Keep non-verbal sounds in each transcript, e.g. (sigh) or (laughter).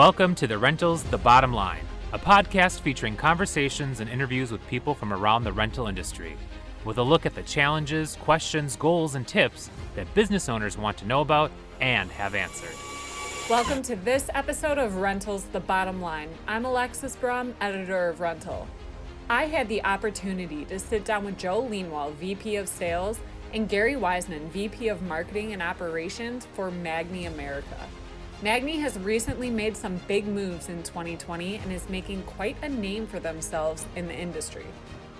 Welcome to the Rentals The Bottom Line, a podcast featuring conversations and interviews with people from around the rental industry, with a look at the challenges, questions, goals, and tips that business owners want to know about and have answered. Welcome to this episode of Rentals The Bottom Line. I'm Alexis Brum, editor of Rental. I had the opportunity to sit down with Joe Leanwall, VP of Sales, and Gary Wiseman, VP of Marketing and Operations for Magni America. Magni has recently made some big moves in 2020 and is making quite a name for themselves in the industry.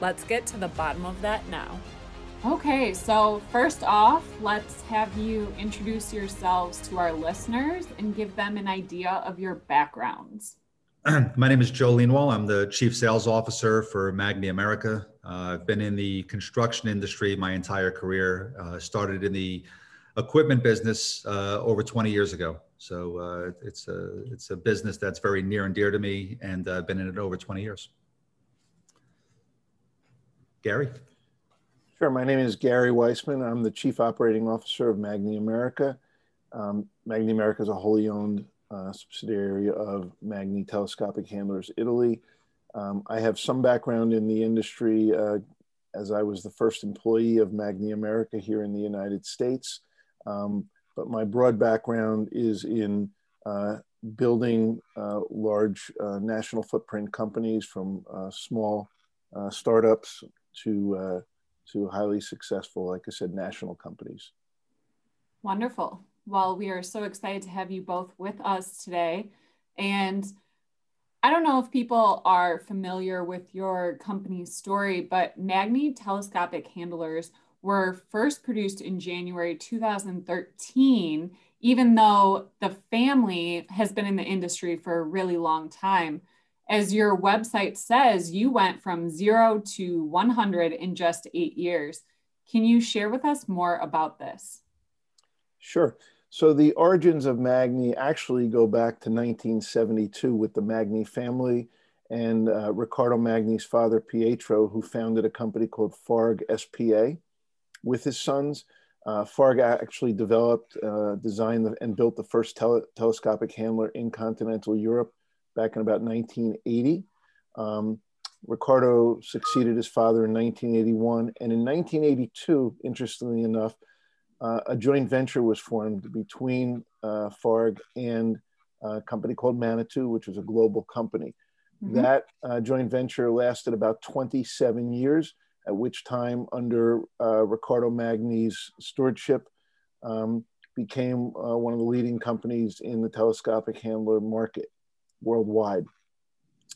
Let's get to the bottom of that now. Okay, so first off, let's have you introduce yourselves to our listeners and give them an idea of your backgrounds. (clears throat) My name is Joe Leanwall. I'm the Chief Sales Officer for Magni America. Uh, I've been in the construction industry my entire career. Uh, started in the equipment business uh, over 20 years ago. So uh, it's a it's a business that's very near and dear to me, and I've been in it over 20 years. Gary. Sure. My name is Gary Weissman. I'm the Chief Operating Officer of Magni America. Um, Magni America is a wholly owned uh, subsidiary of Magni Telescopic Handlers Italy. Um, I have some background in the industry uh, as I was the first employee of Magni America here in the United States. Um, but my broad background is in uh, building uh, large uh, national footprint companies from uh, small uh, startups to, to highly successful, like I said, national companies. Wonderful. Well, we are so excited to have you both with us today. And I don't know if people are familiar with your company's story, but Magni Telescopic Handlers were first produced in January 2013, even though the family has been in the industry for a really long time. As your website says, you went from zero to 100 in just eight years. Can you share with us more about this? Sure. So the origins of Magni actually go back to 1972 with the Magni family and uh, Riccardo Magni's father, Pietro, who founded a company called Farg SPA with his sons. Uh, Farg actually developed, uh, designed, and built the first tele telescopic handler in continental Europe back in about 1980. Um, Riccardo succeeded his father in 1981. And in 1982, interestingly enough, uh, a joint venture was formed between uh, Farg and a company called Manitou, which was a global company. Mm -hmm. That uh, joint venture lasted about 27 years at which time, under uh, Riccardo Magni's stewardship, um, became uh, one of the leading companies in the telescopic handler market worldwide.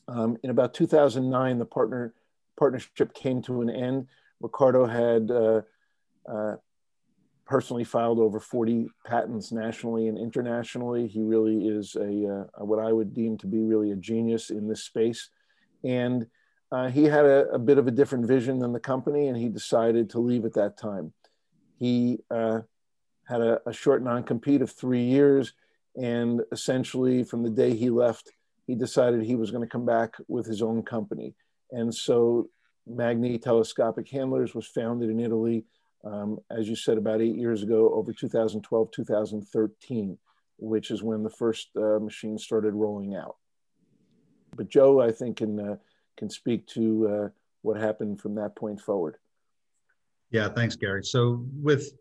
Um, in about 2009, the partner, partnership came to an end. Riccardo had uh, uh personally filed over 40 patents nationally and internationally. He really is a, uh, what I would deem to be really a genius in this space. And uh, he had a, a, bit of a different vision than the company, and he decided to leave at that time. He uh, had a, a short non compete of three years, and essentially, from the day he left, he decided he was going to come back with his own company. And so, Magni Telescopic Handlers was founded in Italy, um, as you said, about eight years ago, over 2012, 2013, which is when the first uh, machine started rolling out. But Joe, I think, in uh, can speak to uh, what happened from that point forward. Yeah, thanks, Gary. So with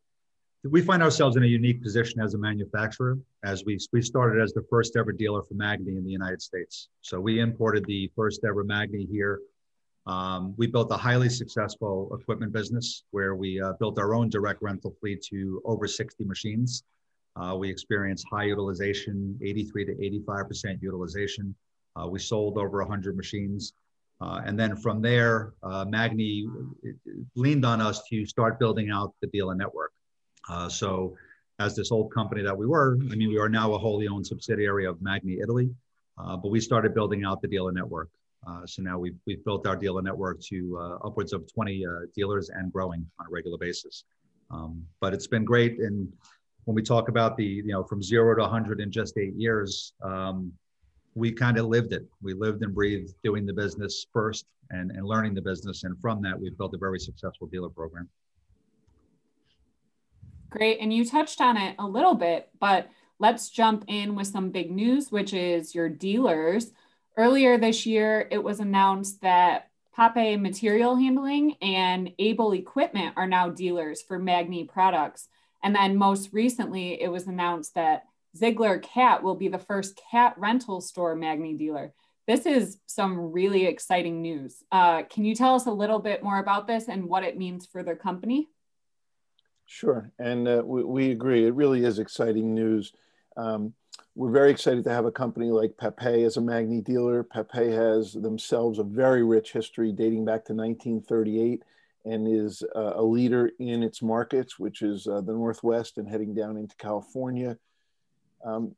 we find ourselves in a unique position as a manufacturer, as we we started as the first ever dealer for Magni in the United States. So we imported the first ever Magni here. Um, we built a highly successful equipment business where we uh, built our own direct rental fleet to over 60 machines. Uh, we experienced high utilization, 83 to 85 percent utilization. Uh, we sold over 100 machines. Uh, and then from there, uh, Magni leaned on us to start building out the dealer network. Uh, so, as this old company that we were, I mean, we are now a wholly owned subsidiary of Magni Italy, uh, but we started building out the dealer network. Uh, so now we've, we've built our dealer network to uh, upwards of 20 dealers and growing on a regular basis. Um, but it's been great. And when we talk about the, you know, from zero to 100 in just eight years, um, we kind of lived it. We lived and breathed doing the business first and, and learning the business. And from that, we've built a very successful dealer program. Great. And you touched on it a little bit, but let's jump in with some big news, which is your dealers. Earlier this year, it was announced that Pape Material Handling and Able Equipment are now dealers for Magni products. And then most recently, it was announced that Ziegler Cat will be the first cat rental store Magni dealer. This is some really exciting news. Uh, can you tell us a little bit more about this and what it means for their company? Sure, and uh, we, we, agree. It really is exciting news. Um, we're very excited to have a company like Pape as a Magni dealer. Pape has themselves a very rich history dating back to 1938 and is uh, a leader in its markets, which is uh, the Northwest and heading down into California. Um,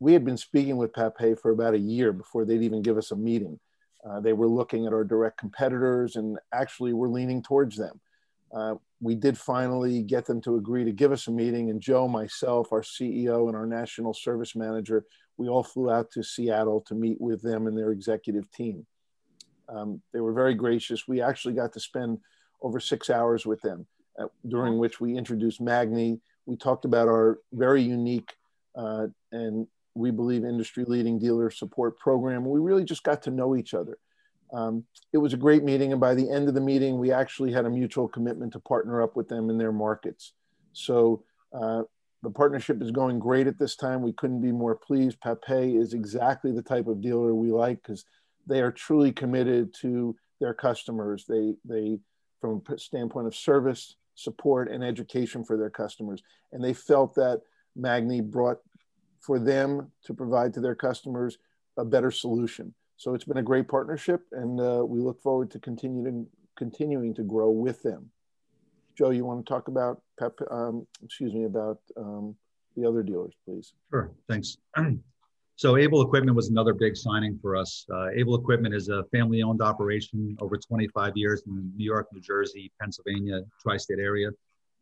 we had been speaking with Pape for about a year before they'd even give us a meeting. Uh, they were looking at our direct competitors and actually were leaning towards them. Uh, we did finally get them to agree to give us a meeting, and Joe, myself, our CEO, and our national service manager, we all flew out to Seattle to meet with them and their executive team. Um, they were very gracious. We actually got to spend over six hours with them, uh, during which we introduced Magni. We talked about our very unique uh, and we believe industry leading dealer support program. We really just got to know each other. Um, it was a great meeting, and by the end of the meeting, we actually had a mutual commitment to partner up with them in their markets. So uh, the partnership is going great at this time. We couldn't be more pleased. Pape is exactly the type of dealer we like because they are truly committed to their customers. They they from a standpoint of service, support, and education for their customers, and they felt that Magni brought for them to provide to their customers a better solution. So it's been a great partnership, and uh, we look forward to continuing continuing to grow with them. Joe, you want to talk about Pep? Um, excuse me about um, the other dealers, please. Sure. Thanks. (clears throat) So Able Equipment was another big signing for us. Uh, Able Equipment is a family-owned operation over 25 years in New York, New Jersey, Pennsylvania, tri-state area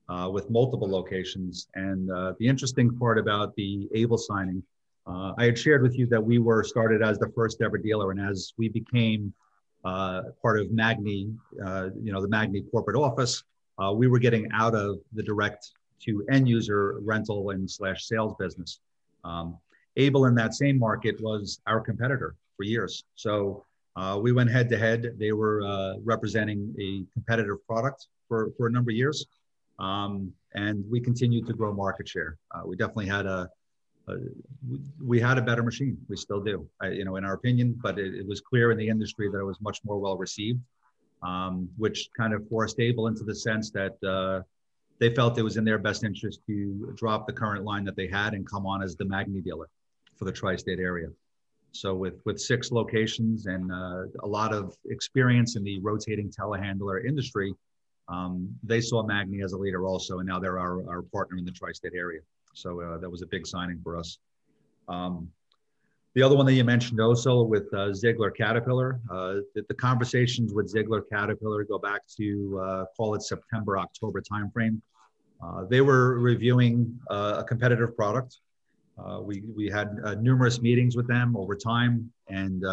uh, with multiple locations. And uh, the interesting part about the Able signing, uh, I had shared with you that we were started as the first ever dealer, and as we became uh, part of Magni, uh, you know, the Magni corporate office, uh, we were getting out of the direct to end user rental and slash sales business. Um, Able in that same market was our competitor for years. So we went head to head. They were representing a competitive product for, for a number of years. Um, and we continued to grow market share. Uh, we definitely had a, a, we had a better machine. We still do, I, you know, in our opinion. But it, it, was clear in the industry that it was much more well received, um, which kind of forced Able into the sense that uh, they felt it was in their best interest to drop the current line that they had and come on as the Magni dealer for the tri-state area. So with with six locations and uh, a lot of experience in the rotating telehandler industry, um, they saw Magni as a leader also, and now they're our, our partner in the tri-state area. So uh, that was a big signing for us. Um, the other one that you mentioned also with uh, Ziegler Caterpillar, uh, the, the, conversations with Ziegler Caterpillar go back to uh, call it September, October timeframe. Uh, they were reviewing uh, a competitive product. we, we had numerous meetings with them over time, and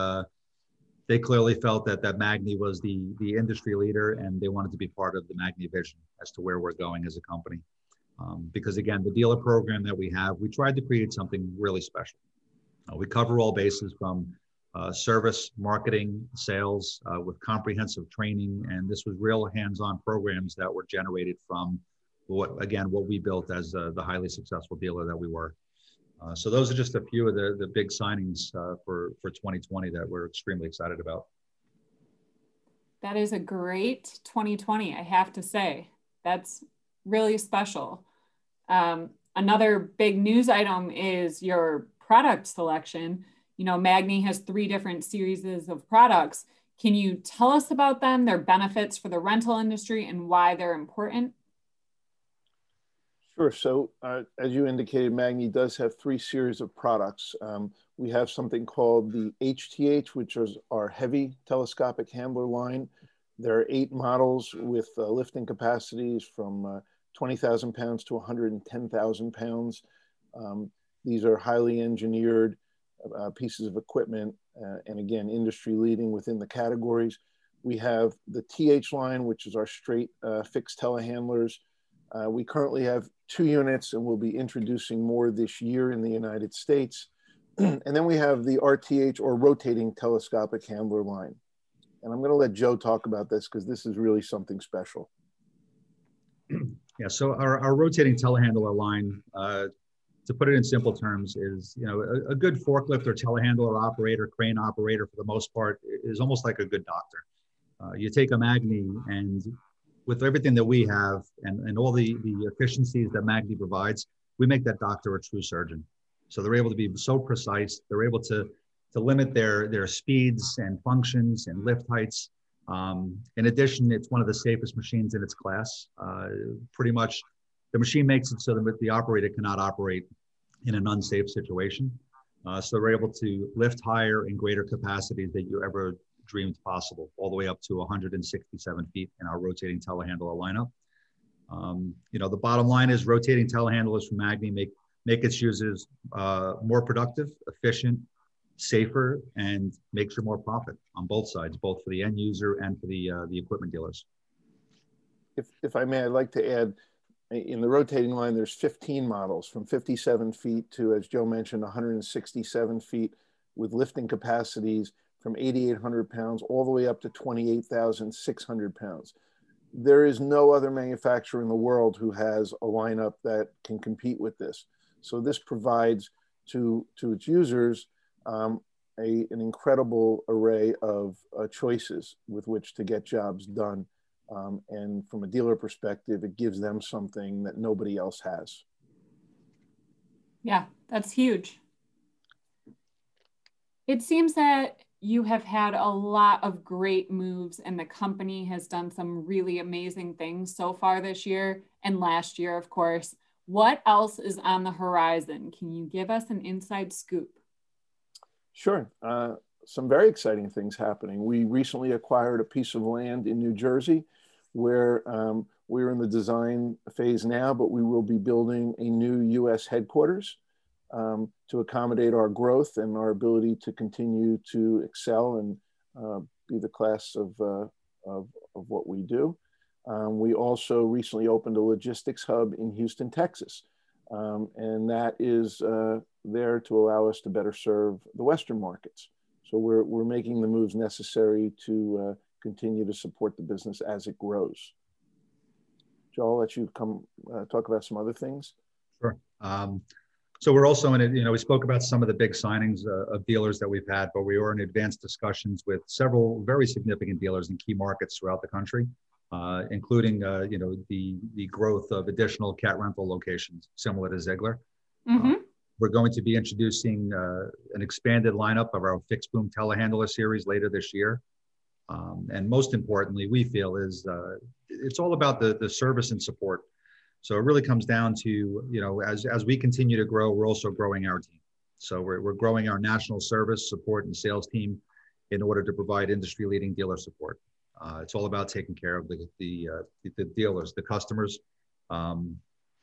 they clearly felt that that Magni was the the industry leader, and they wanted to be part of the Magni vision as to where we're going as a company. Um, because again, the dealer program that we have, we tried to create something really special. Uh, we cover all bases from uh, service, marketing, sales, uh, with comprehensive training, and this was real hands-on programs that were generated from what again what we built as uh, the highly successful dealer that we were. Uh, so those are just a few of the, the big signings uh, for, for 2020 that we're extremely excited about. That is a great 2020, I have to say. That's really special. Um, another big news item is your product selection. You know, Magni has three different series of products. Can you tell us about them, their benefits for the rental industry, and why they're important? Sure. So, uh, as you indicated, Magni does have three series of products. Um, we have something called the HTH, which is our heavy telescopic handler line. There are eight models with uh, lifting capacities from uh, 20,000 pounds to 110,000 pounds. Um, these are highly engineered uh, pieces of equipment, uh, and again, industry leading within the categories. We have the TH line, which is our straight uh, fixed telehandlers Uh, we currently have two units and we'll be introducing more this year in the United States. (clears throat) and then we have the RTH or rotating telescopic handler line. And I'm going to let Joe talk about this because this is really something special. (clears throat) Yeah, so our, our rotating telehandler line, uh, to put it in simple terms, is you know a, a, good forklift or telehandler operator, crane operator for the most part is almost like a good doctor. Uh, you take a Magni and with everything that we have and, and all the, the efficiencies that Magni provides, we make that doctor a true surgeon. So they're able to be so precise. They're able to to limit their their speeds and functions and lift heights. Um, in addition, it's one of the safest machines in its class. Uh, pretty much, the machine makes it so that the operator cannot operate in an unsafe situation. Uh, so they're able to lift higher and greater capacities that you ever dreamed possible, all the way up to 167 feet in our rotating telehandler lineup. Um, you know, the bottom line is rotating telehandlers from Magni make make its users uh, more productive, efficient, safer and makes for more profit on both sides, both for the end user and for the uh, the equipment dealers. If, if I may, I'd like to add, in the rotating line, there's 15 models from 57 feet to, as Joe mentioned, 167 feet with lifting capacities from 8,800 pounds all the way up to 28,600 pounds. There is no other manufacturer in the world who has a lineup that can compete with this. So this provides to, to its users um, a, an incredible array of uh, choices with which to get jobs done. Um, and from a dealer perspective, it gives them something that nobody else has. Yeah, that's huge. It seems that you have had a lot of great moves, and the company has done some really amazing things so far this year and last year, of course. What else is on the horizon? Can you give us an inside scoop? Sure. Uh, some very exciting things happening. We recently acquired a piece of land in New Jersey where um, we're in the design phase now, but we will be building a new US headquarters um, to accommodate our growth and our ability to continue to excel and uh, be the class of, uh, of, of, what we do. Um, we also recently opened a logistics hub in Houston, Texas. Um, and that is uh, there to allow us to better serve the Western markets. So we're, we're making the moves necessary to uh, continue to support the business as it grows. Joe, I'll let you come uh, talk about some other things. Sure. Um, so we're also in it, you know, we spoke about some of the big signings uh, of dealers that we've had, but we are in advanced discussions with several very significant dealers in key markets throughout the country uh, including uh, you know the the growth of additional cat rental locations similar to Ziegler. Mm-hmm. Uh, we're going to be introducing uh, an expanded lineup of our fixed boom telehandler series later this year. Um, and most importantly, we feel is uh, it's all about the the service and support. So it really comes down to you know as as we continue to grow, we're also growing our team. So we're we're growing our national service support and sales team in order to provide industry leading dealer support. Uh, it's all about taking care of the the, uh, the dealers, the customers. Um,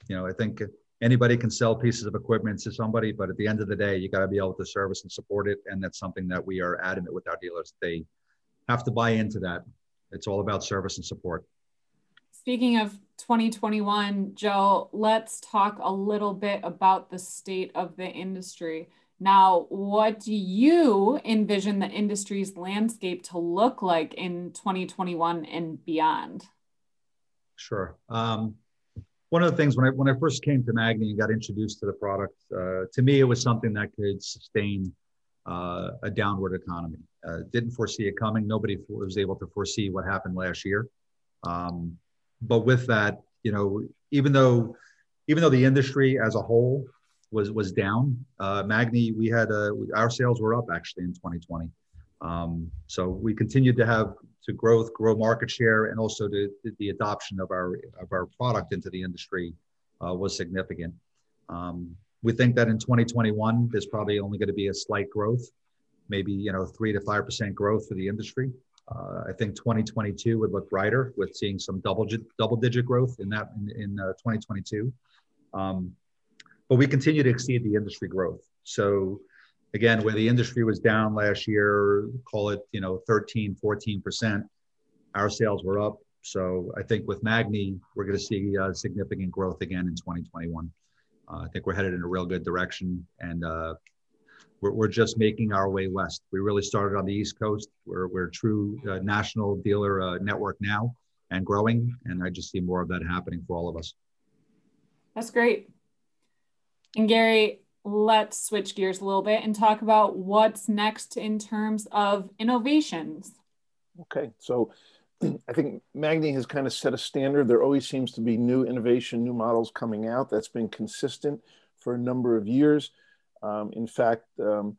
you know, I think anybody can sell pieces of equipment to somebody, but at the end of the day, you got to be able to service and support it, and that's something that we are adamant with our dealers. They have to buy into that. It's all about service and support. Speaking of 2021, Joe, let's talk a little bit about the state of the industry. Now, what do you envision the industry's landscape to look like in 2021 and beyond? Sure. Um, one of the things when I when I first came to Magni and got introduced to the product, uh, to me it was something that could sustain uh, a downward economy. Uh, didn't foresee it coming. Nobody was able to foresee what happened last year. Um, but with that, you know, even though even though the industry as a whole was was down. Uh, Magni, we had a, our sales were up actually in 2020. Um, so we continued to have to growth, grow market share, and also to, to the adoption of our of our product into the industry uh, was significant. Um, we think that in 2021, there's probably only going to be a slight growth, maybe you know three to five percent growth for the industry. Uh, I think 2022 would look brighter with seeing some double double digit growth in that in, in uh, 2022. Um, but we continue to exceed the industry growth. So again, where the industry was down last year, call it, you know, 13, 14%, our sales were up So I think with Magni, we're going to see uh, significant growth again in 2021. Uh, I think we're headed in a real good direction, and uh, we're, we're just making our way west. We really started on the East Coast. We're, we're a true uh, national dealer uh, network now and growing, and I just see more of that happening for all of us. That's great. And Gary, let's switch gears a little bit and talk about what's next in terms of innovations. Okay, so (clears throat) I think Magni has kind of set a standard. There always seems to be new innovation, new models coming out. That's been consistent for a number of years. Um, in fact, um,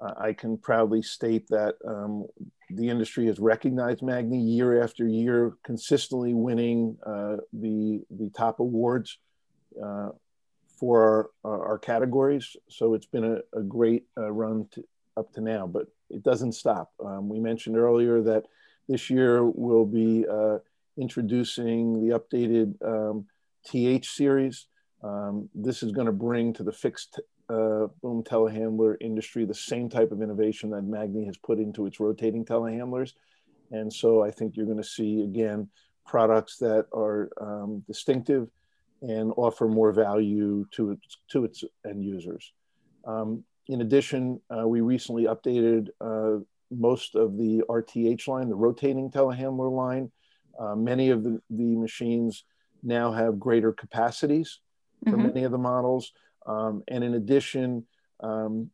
I can proudly state that um, the industry has recognized Magni year after year, consistently winning uh, the the top awards uh, for our, our, categories. So it's been a, a great uh, run to, up to now, but it doesn't stop. Um, we mentioned earlier that this year we'll be uh, introducing the updated um, TH series. Um, this is going to bring to the fixed uh, boom telehandler industry the same type of innovation that Magni has put into its rotating telehandlers. And so I think you're going to see, again, products that are um, distinctive and offer more value to its, to its end users. Um, in addition, uh, we recently updated uh, most of the RTH line, the rotating telehandler line. Uh, many of the, the machines now have greater capacities for mm-hmm. many of the models. Um, and in addition, um,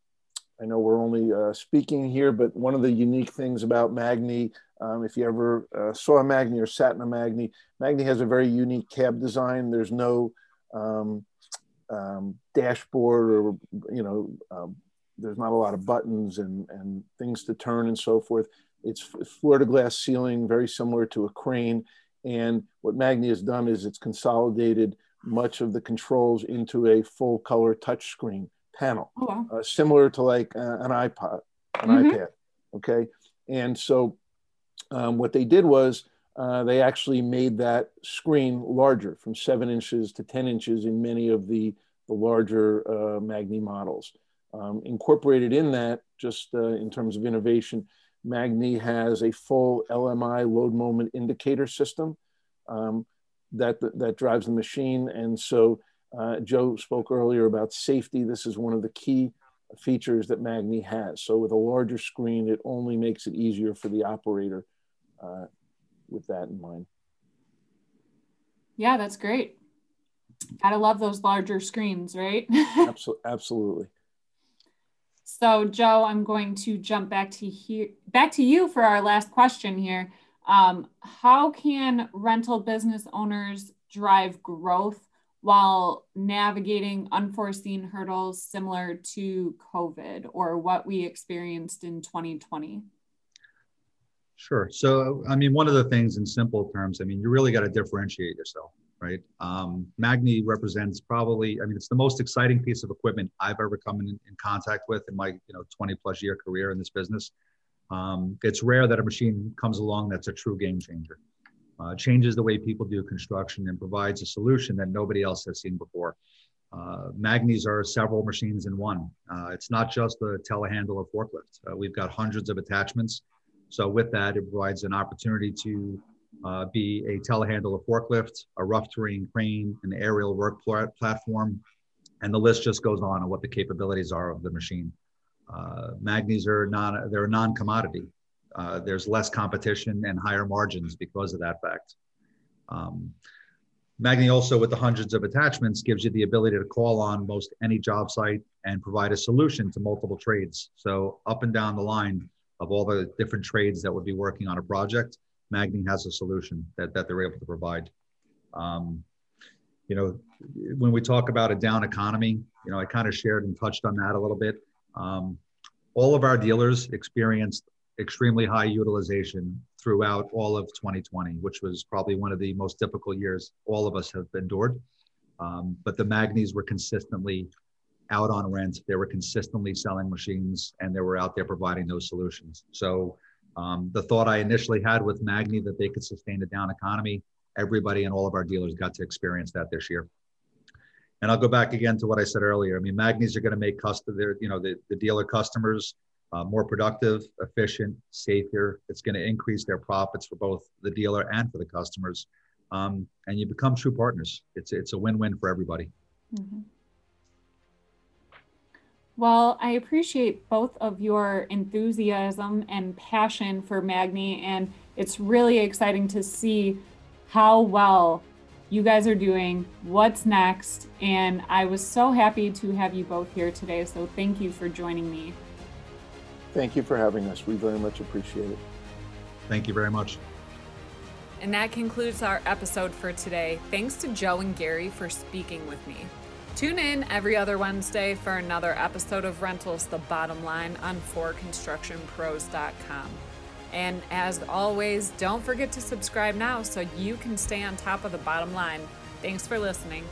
I know we're only uh, speaking here, but one of the unique things about Magni, um, if you ever uh, saw a Magni or sat in a Magni, Magni has a very unique cab design. There's no um, um, dashboard or, you know, um, there's not a lot of buttons and, and things to turn and so forth. It's floor to glass ceiling, very similar to a crane. And what Magni has done is it's consolidated much of the controls into a full color touchscreen panel, oh, wow. uh, similar to like uh, an iPod, an mm-hmm. iPad. Okay. And so um, what they did was uh, they actually made that screen larger from seven inches to 10 inches in many of the, the larger uh, Magni models. Um, incorporated in that, just uh, in terms of innovation, Magni has a full LMI load moment indicator system. Um, that, that drives the machine. And so uh, Joe spoke earlier about safety. This is one of the key features that Magni has. So with a larger screen, it only makes it easier for the operator uh, with that in mind. Yeah, that's great. Gotta love those larger screens, right? (laughs) absolutely, absolutely. So, Joe, I'm going to jump back to here, back to you for our last question here. Um, how can rental business owners drive growth while navigating unforeseen hurdles similar to COVID or what we experienced in 2020? Sure. So, I mean, one of the things in simple terms, I mean, you really got to differentiate yourself, right? Um, Magni represents probably, I mean, it's the most exciting piece of equipment I've ever come in, in contact with in my, you know, 20 plus year career in this business. Um, it's rare that a machine comes along that's a true game changer. Uh, changes the way people do construction and provides a solution that nobody else has seen before. Uh, Magnies are several machines in one. Uh, it's not just a telehandler forklift. Uh, we've got hundreds of attachments. So with that, it provides an opportunity to uh, be a telehandler forklift, a rough terrain crane, an aerial work platform, and the list just goes on on what the capabilities are of the machine. Uh, Magnies are non they're a non-commodity. Uh, there's less competition and higher margins because of that fact. Um, Magni also, with the hundreds of attachments, gives you the ability to call on most any job site and provide a solution to multiple trades. So up and down the line of all the different trades that would be working on a project, Magni has a solution that, that they're able to provide. Um, you know, when we talk about a down economy, you know, I kind of shared and touched on that a little bit. Um, all of our dealers experienced extremely high utilization throughout all of 2020, which was probably one of the most difficult years all of us have endured. Um, but the Magnies were consistently out on rent. They were consistently selling machines and they were out there providing those solutions. So um, the thought I initially had with Magni that they could sustain a down economy, everybody and all of our dealers got to experience that this year. And I'll go back again to what I said earlier. I mean, Magnies are going to make custom, their, you know, the, the dealer customers uh, more productive, efficient, safer. It's going to increase their profits for both the dealer and for the customers. Um, and you become true partners. It's, it's a win win for everybody. Mm-hmm. Well, I appreciate both of your enthusiasm and passion for Magni, and it's really exciting to see how well you guys are doing, what's next, and I was so happy to have you both here today. So thank you for joining me. Thank you for having us. We very much appreciate it. Thank you very much. And that concludes our episode for today. Thanks to Joe and Gary for speaking with me. Tune in every other Wednesday for another episode of Rentals The Bottom Line on forconstructionpros.com. And as always, don't forget to subscribe now so you can stay on top of the bottom line. Thanks for listening.